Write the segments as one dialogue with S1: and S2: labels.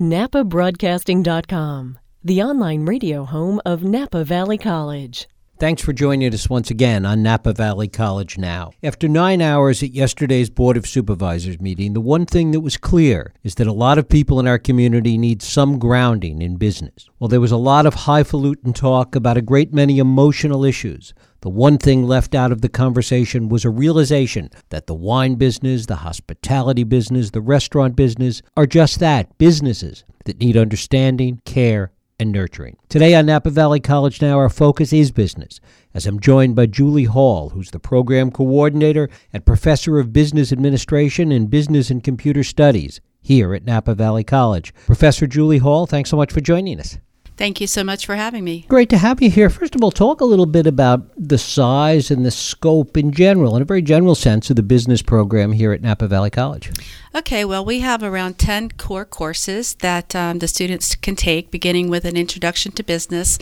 S1: NapaBroadcasting.com, the online radio home of Napa Valley College.
S2: Thanks for joining us once again on Napa Valley College Now. After nine hours at yesterday's Board of Supervisors meeting, the one thing that was clear is that a lot of people in our community need some grounding in business. While there was a lot of highfalutin talk about a great many emotional issues, the one thing left out of the conversation was a realization that the wine business, the hospitality business, the restaurant business are just that businesses that need understanding, care, and nurturing. Today on Napa Valley College Now, our focus is business, as I'm joined by Julie Hall, who's the program coordinator and professor of business administration and business and computer studies here at Napa Valley College. Professor Julie Hall, thanks so much for joining us.
S3: Thank you so much for having me.
S2: Great to have you here. First of all, talk a little bit about the size and the scope in general, in a very general sense, of the business program here at Napa Valley College.
S3: Okay, well, we have around 10 core courses that um, the students can take, beginning with an introduction to business,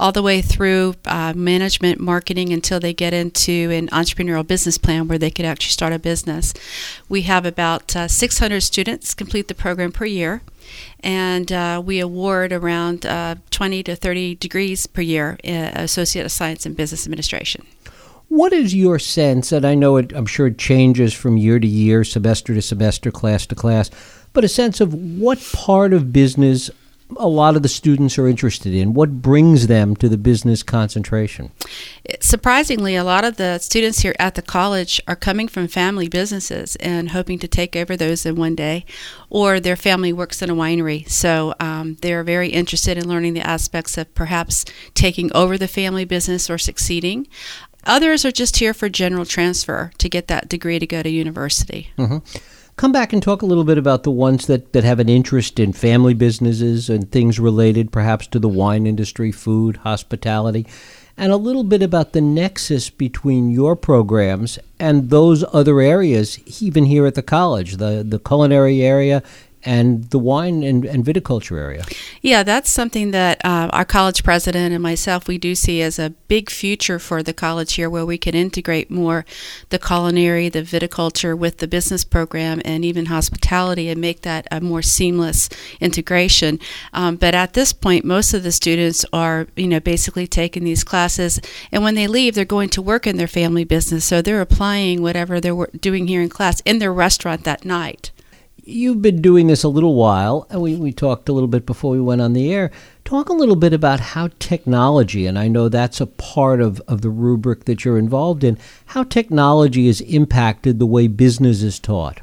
S3: all the way through uh, management, marketing, until they get into an entrepreneurial business plan where they could actually start a business. We have about uh, 600 students complete the program per year and uh, we award around uh, 20 to 30 degrees per year in Associate of Science in Business Administration.
S2: What is your sense? And I know it, I'm sure it changes from year to year, semester to semester, class to class, but a sense of what part of business a lot of the students are interested in? What brings them to the business concentration?
S3: Surprisingly, a lot of the students here at the college are coming from family businesses and hoping to take over those in one day, or their family works in a winery. So um, they're very interested in learning the aspects of perhaps taking over the family business or succeeding. Others are just here for general transfer to get that degree to go to university.
S2: Mm-hmm come back and talk a little bit about the ones that, that have an interest in family businesses and things related perhaps to the wine industry, food, hospitality, and a little bit about the nexus between your programs and those other areas, even here at the college, the, the culinary area and the wine and, and viticulture area.
S3: Yeah, that's something that uh, our college president and myself we do see as a big future for the college here, where we can integrate more the culinary, the viticulture with the business program, and even hospitality, and make that a more seamless integration. Um, but at this point, most of the students are, you know, basically taking these classes, and when they leave, they're going to work in their family business, so they're applying whatever they're doing here in class in their restaurant that night.
S2: You've been doing this a little while, and we, we talked a little bit before we went on the air. Talk a little bit about how technology, and I know that's a part of, of the rubric that you're involved in, how technology has impacted the way business is taught.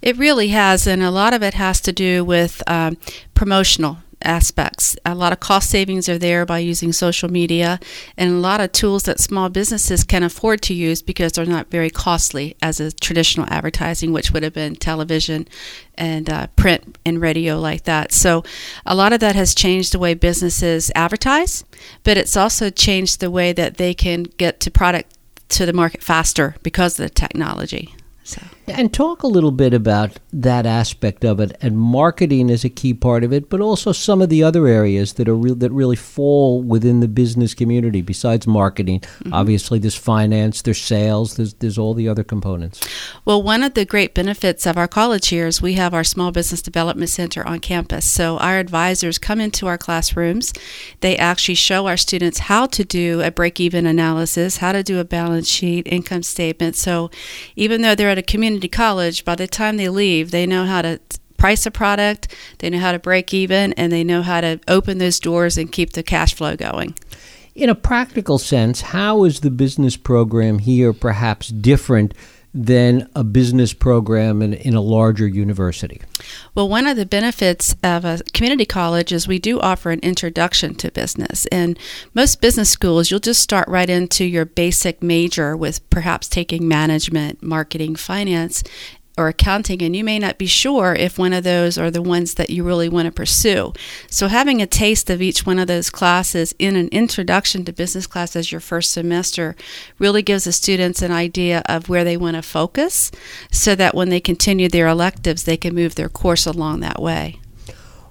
S3: It really has, and a lot of it has to do with um, promotional aspects. A lot of cost savings are there by using social media and a lot of tools that small businesses can afford to use because they're not very costly as a traditional advertising, which would have been television and uh, print and radio like that. So a lot of that has changed the way businesses advertise, but it's also changed the way that they can get to product to the market faster because of the technology. So.
S2: And talk a little bit about that aspect of it, and marketing is a key part of it, but also some of the other areas that are re- that really fall within the business community. Besides marketing, mm-hmm. obviously there's finance, there's sales, there's there's all the other components.
S3: Well, one of the great benefits of our college here is we have our small business development center on campus. So our advisors come into our classrooms. They actually show our students how to do a break-even analysis, how to do a balance sheet, income statement. So even though they're at a community community college, by the time they leave, they know how to price a product, they know how to break even, and they know how to open those doors and keep the cash flow going.
S2: In a practical sense, how is the business program here perhaps different than a business program in, in a larger university?
S3: Well, one of the benefits of a community college is we do offer an introduction to business. And most business schools, you'll just start right into your basic major with perhaps taking management, marketing, finance, or accounting, and you may not be sure if one of those are the ones that you really want to pursue. So, having a taste of each one of those classes in an introduction to business class as your first semester really gives the students an idea of where they want to focus so that when they continue their electives, they can move their course along that way.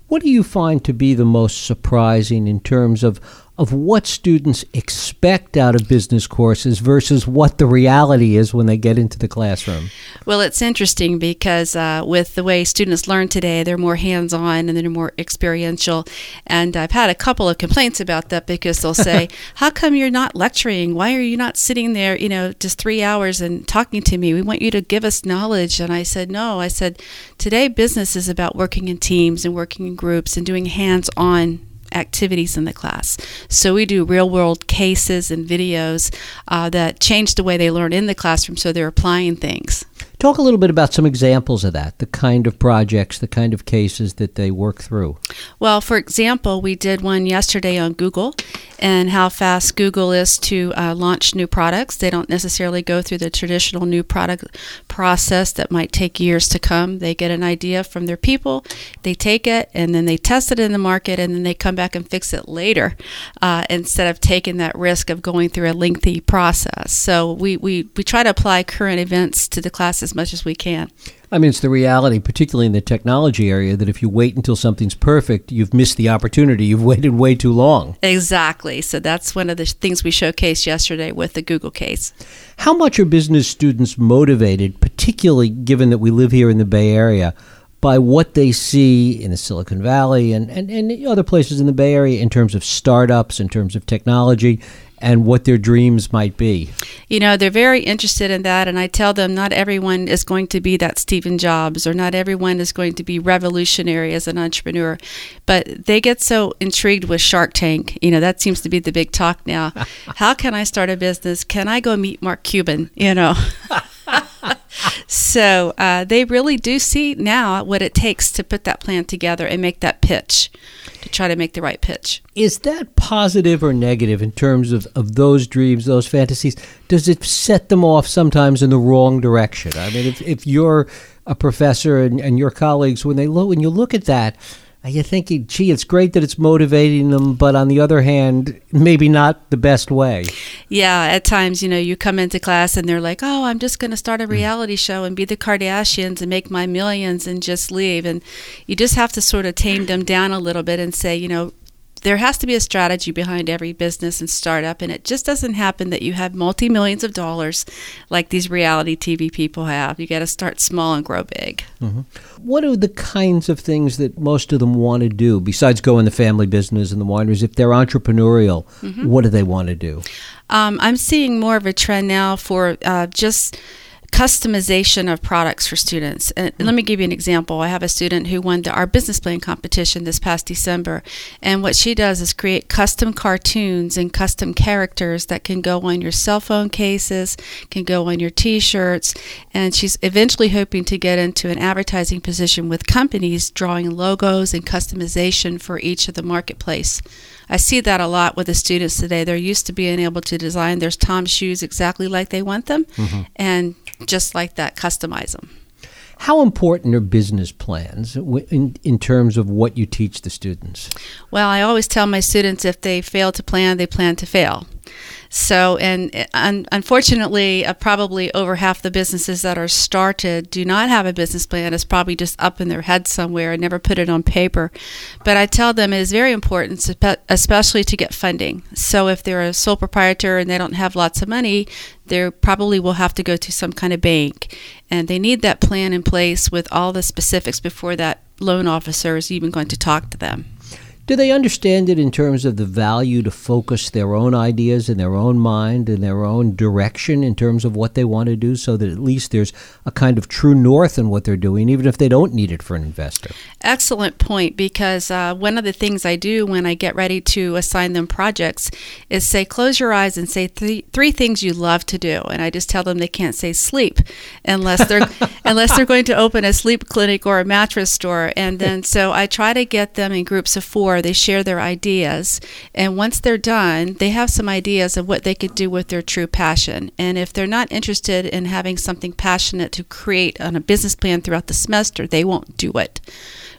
S2: What do you find to be the most surprising in terms of of what students expect out of business courses versus what the reality is when they get into the classroom?
S3: Well, it's interesting because uh, with the way students learn today, they're more hands on and they're more experiential. And I've had a couple of complaints about that because they'll say, How come you're not lecturing? Why are you not sitting there, you know, just three hours and talking to me? We want you to give us knowledge. And I said, No. I said, Today, business is about working in teams and working in groups and doing hands on activities in the class. So we do real world cases and videos uh, that change the way they learn in the classroom so they're applying things.
S2: Talk a little bit about some examples of that, the kind of projects, the kind of cases that they work through.
S3: Well, for example, we did one yesterday on Google and how fast Google is to uh, launch new products. They don't necessarily go through the traditional new product process that might take years to come. They get an idea from their people, they take it, and then they test it in the market, and then they come back and fix it later uh, instead of taking that risk of going through a lengthy process. So we, we, we try to apply current events to the classes as much as we can.
S2: I mean, it's the reality, particularly in the technology area, that if you wait until something's perfect, you've missed the opportunity. You've waited way too long.
S3: Exactly. So that's one of the things we showcased yesterday with the Google case.
S2: How much are business students motivated, particularly given that we live here in the Bay Area? by what they see in the Silicon Valley and, and, and other places in the Bay Area in terms of startups, in terms of technology, and what their dreams might be.
S3: You know, they're very interested in that, and I tell them not everyone is going to be that Stephen Jobs or not everyone is going to be revolutionary as an entrepreneur, but they get so intrigued with Shark Tank. You know, that seems to be the big talk now. How can I start a business? Can I go meet Mark Cuban? You know. so uh, they really do see now what it takes to put that plan together and make that pitch to try to make the right pitch.
S2: Is that positive or negative in terms of, of those dreams, those fantasies? Does it set them off sometimes in the wrong direction? I mean, if, if you're a professor and, and your colleagues, when they look, when you look at that, you're thinking, gee, it's great that it's motivating them, but on the other hand, maybe not the best way.
S3: Yeah, at times, you know, you come into class and they're like, oh, I'm just going to start a mm. reality show and be the Kardashians and make my millions and just leave. And you just have to sort of tame them down a little bit and say, you know, there has to be a strategy behind every business and startup, and it just doesn't happen that you have multi millions of dollars like these reality TV people have. You got to start small and grow big.
S2: Mm-hmm. What are the kinds of things that most of them want to do besides go in the family business and the wineries? If they're entrepreneurial, mm-hmm. what do they want to do?
S3: Um, I'm seeing more of a trend now for uh, just customization of products for students. And let me give you an example. I have a student who won the, our business plan competition this past December, and what she does is create custom cartoons and custom characters that can go on your cell phone cases, can go on your T-shirts, and she's eventually hoping to get into an advertising position with companies drawing logos and customization for each of the marketplace. I see that a lot with the students today. They're used to being able to design their Tom shoes exactly like they want them, mm-hmm. and just like that, customize them.
S2: How important are business plans in, in terms of what you teach the students?
S3: Well, I always tell my students if they fail to plan, they plan to fail. So, and un- unfortunately, uh, probably over half the businesses that are started do not have a business plan. It's probably just up in their head somewhere and never put it on paper. But I tell them it is very important, especially to get funding. So, if they're a sole proprietor and they don't have lots of money, they probably will have to go to some kind of bank. And they need that plan in place with all the specifics before that loan officer is even going to talk to them.
S2: Do they understand it in terms of the value to focus their own ideas in their own mind and their own direction in terms of what they want to do so that at least there's a kind of true north in what they're doing, even if they don't need it for an investor?
S3: Excellent point, because uh, one of the things I do when I get ready to assign them projects is say, close your eyes and say three, three things you love to do. And I just tell them they can't say sleep unless they're, unless they're going to open a sleep clinic or a mattress store. And then so I try to get them in groups of four they share their ideas. And once they're done, they have some ideas of what they could do with their true passion. And if they're not interested in having something passionate to create on a business plan throughout the semester, they won't do it.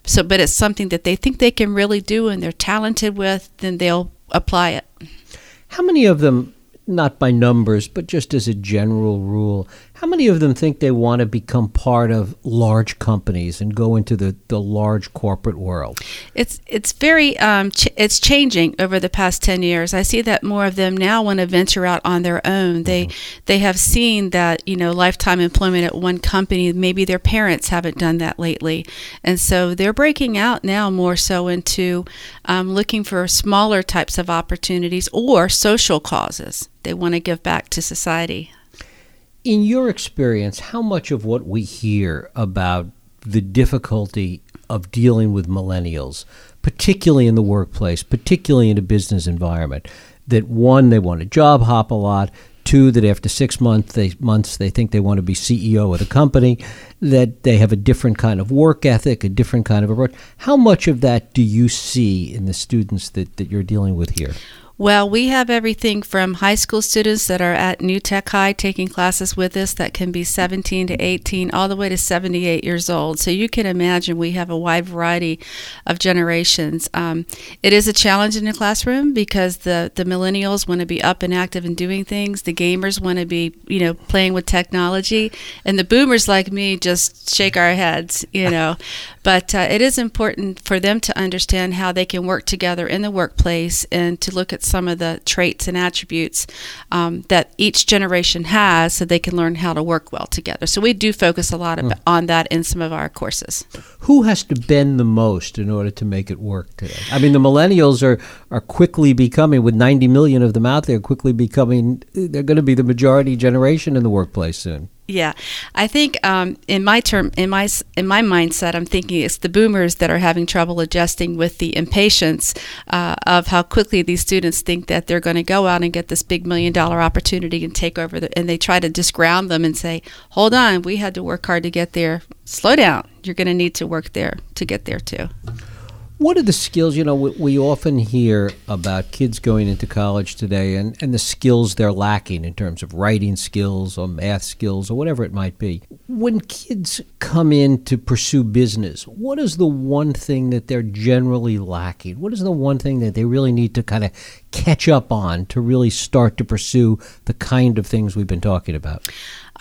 S3: So, but it's something that they think they can really do and they're talented with, then they'll apply it.
S2: How many of them not by numbers, but just as a general rule, How many of them think they want to become part of large companies and go into the, the large corporate world?
S3: It's it's very um, ch- it's changing over the past ten years. I see that more of them now want to venture out on their own. They mm-hmm. they have seen that you know lifetime employment at one company. Maybe their parents haven't done that lately, and so they're breaking out now more so into um, looking for smaller types of opportunities or social causes. They want to give back to society
S2: in your experience, how much of what we hear about the difficulty of dealing with millennials, particularly in the workplace, particularly in a business environment, that one, they want to job hop a lot, two, that after six months they, months they think they want to be CEO of the company, that they have a different kind of work ethic, a different kind of approach. How much of that do you see in the students that, that you're dealing with here?
S3: Well, we have everything from high school students that are at New Tech High taking classes with us that can be 17 to 18, all the way to 78 years old. So you can imagine we have a wide variety of generations. Um, it is a challenge in the classroom because the, the millennials want to be up and active and doing things. The gamers want to be, you know, playing with technology. And the boomers like me just shake our heads, you know. but uh, it is important for them to understand how they can work together in the workplace and to look at some of the traits and attributes um, that each generation has so they can learn how to work well together. So we do focus a lot mm. on that in some of our courses.
S2: Who has to bend the most in order to make it work today? I mean, the millennials are, are quickly becoming, with 90 million of them out there, quickly becoming, they're going to be the majority generation in the workplace soon.
S3: Yeah, I think um, in my term, in my in my mindset, I'm thinking it's the boomers that are having trouble adjusting with the impatience uh, of how quickly these students think that they're going to go out and get this big million dollar opportunity and take over, the, and they try to disground them and say, "Hold on, we had to work hard to get there. Slow down. You're going to need to work there to get there too."
S2: What are the skills? You know, we, we, often hear about kids going into college today and, and the skills they're lacking in terms of writing skills or math skills or whatever it might be. When kids come in to pursue business, what is the one thing that they're generally lacking? What is the one thing that they really need to kind of catch up on to really start to pursue the kind of things we've been talking about?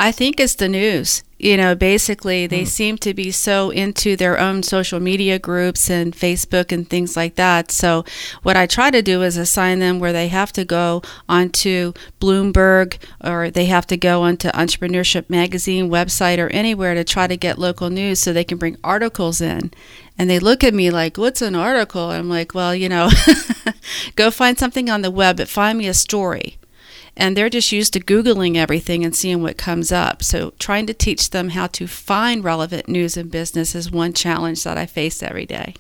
S3: I think it's the news. You know, basically, they mm. seem to be so into their own social media groups and Facebook and things like that. So, what I try to do is assign them where they have to go onto Bloomberg or they have to go onto Entrepreneurship Magazine website or anywhere to try to get local news so they can bring articles in. And they look at me like, What's an article? I'm like, Well, you know, go find something on the web, but find me a story and they're just used to Googling everything and seeing what comes up. So, trying to teach them how to find relevant news and business is one challenge that I face every day.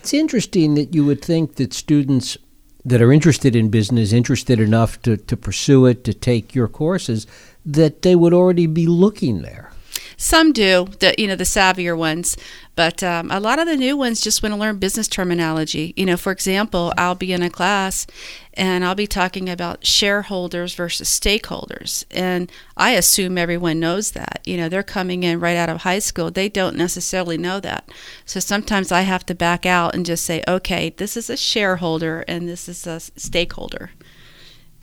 S2: It's interesting that you would think that students that are interested in business, interested enough to, to pursue it, to take your courses, that they would already be looking there.
S3: Some do, the you know the savvier ones, but um, a lot of the new ones just want to learn business terminology. You know, for example, I'll be in a class and I'll be talking about shareholders versus stakeholders, and I assume everyone knows that. You know, they're coming in right out of high school; they don't necessarily know that. So sometimes I have to back out and just say, "Okay, this is a shareholder and this is a stakeholder,"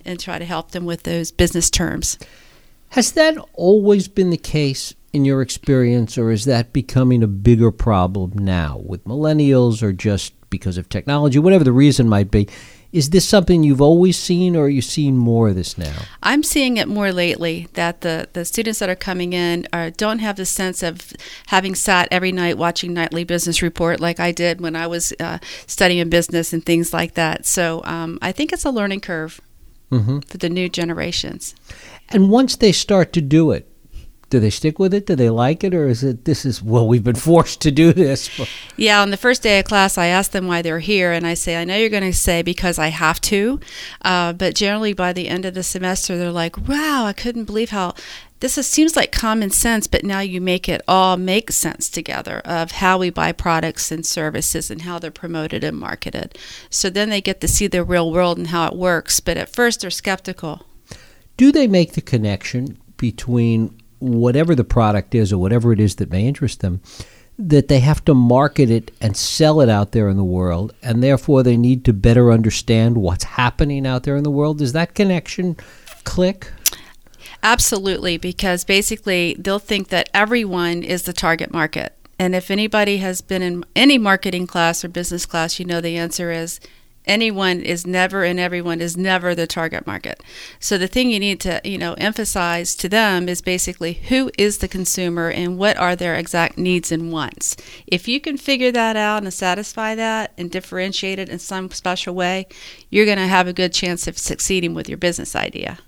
S3: and try to help them with those business terms.
S2: Has that always been the case in your experience, or is that becoming a bigger problem now with millennials or just because of technology, whatever the reason might be? Is this something you've always seen, or are you seeing more of this now?
S3: I'm seeing it more lately that the, the students that are coming in are, don't have the sense of having sat every night watching Nightly Business Report like I did when I was uh, studying business and things like that. So um, I think it's a learning curve mm-hmm. for the new generations.
S2: And once they start to do it, do they stick with it? Do they like it, or is it this is well we've been forced to do this?
S3: Yeah, on the first day of class, I ask them why they're here, and I say, I know you're going to say because I have to, uh, but generally by the end of the semester, they're like, Wow, I couldn't believe how this is, seems like common sense, but now you make it all make sense together of how we buy products and services and how they're promoted and marketed. So then they get to see the real world and how it works, but at first they're skeptical.
S2: Do they make the connection between whatever the product is or whatever it is that may interest them, that they have to market it and sell it out there in the world, and therefore they need to better understand what's happening out there in the world. Does that connection click?
S3: Absolutely, because basically they'll think that everyone is the target market. And if anybody has been in any marketing class or business class, you know the answer is anyone is never and everyone is never the target market. So the thing you need to, you know, emphasize to them is basically who is the consumer and what are their exact needs and wants. If you can figure that out and satisfy that and differentiate it in some special way, you're going to have a good chance of succeeding with your business idea.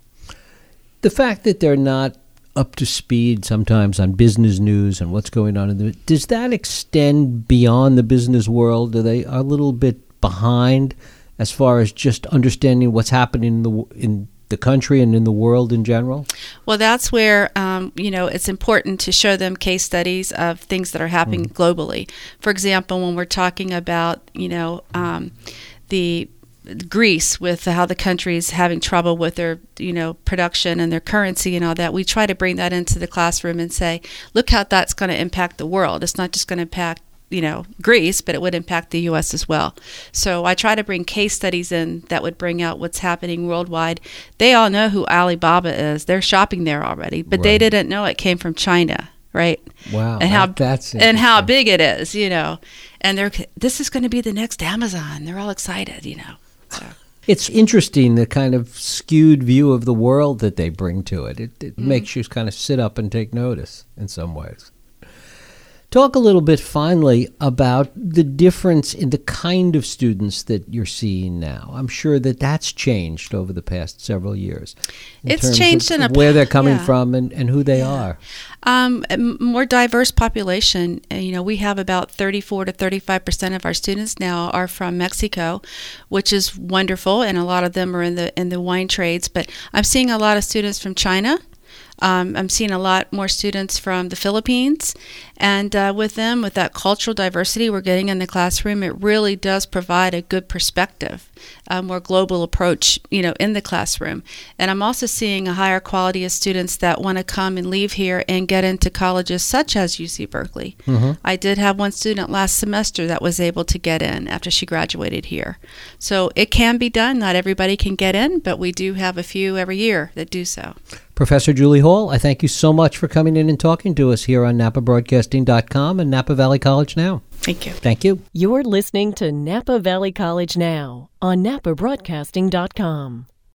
S2: The fact that they're not up to speed sometimes on business news and what's going on in the does that extend beyond the business world? Are they a little bit behind as far as just understanding what's happening in the in the country and in the world in general?
S3: Well, that's where um, you know it's important to show them case studies of things that are happening mm. globally. For example, when we're talking about you know um, the Greece with how the country is having trouble with their you know production and their currency and all that, we try to bring that into the classroom and say, look how that's going to impact the world. It's not just going to impact you know Greece, but it would impact the U.S. as well. So I try to bring case studies in that would bring out what's happening worldwide. They all know who Alibaba is; they're shopping there already, but right. they didn't know it came from China, right?
S2: Wow,
S3: and how
S2: that's
S3: and how big it is, you know. And they're this is going to be the next Amazon. They're all excited, you know. So.
S2: It's interesting the kind of skewed view of the world that they bring to it. It, it mm-hmm. makes you kind of sit up and take notice in some ways. Talk a little bit finally about the difference in the kind of students that you're seeing now. I'm sure that that's changed over the past several years.
S3: It's changed in a
S2: where they're coming yeah. from and, and who they yeah. are.
S3: Um, more diverse population. Uh, you know, we have about 34 to 35 percent of our students now are from Mexico, which is wonderful, and a lot of them are in the in the wine trades. But I'm seeing a lot of students from China. Um, I'm seeing a lot more students from the Philippines, and uh, with them, with that cultural diversity we're getting in the classroom, it really does provide a good perspective, a more global approach, you know, in the classroom. And I'm also seeing a higher quality of students that want to come and leave here and get into colleges such as UC Berkeley. Mm-hmm. I did have one student last semester that was able to get in after she graduated here. So it can be done. Not everybody can get in, but we do have a few every year that do so.
S2: Professor Julie Hall, I thank you so much for coming in and talking to us here on NapaBroadcasting.com and Napa Valley College Now.
S3: Thank you.
S2: Thank you.
S1: You're listening to Napa Valley College Now on NapaBroadcasting.com.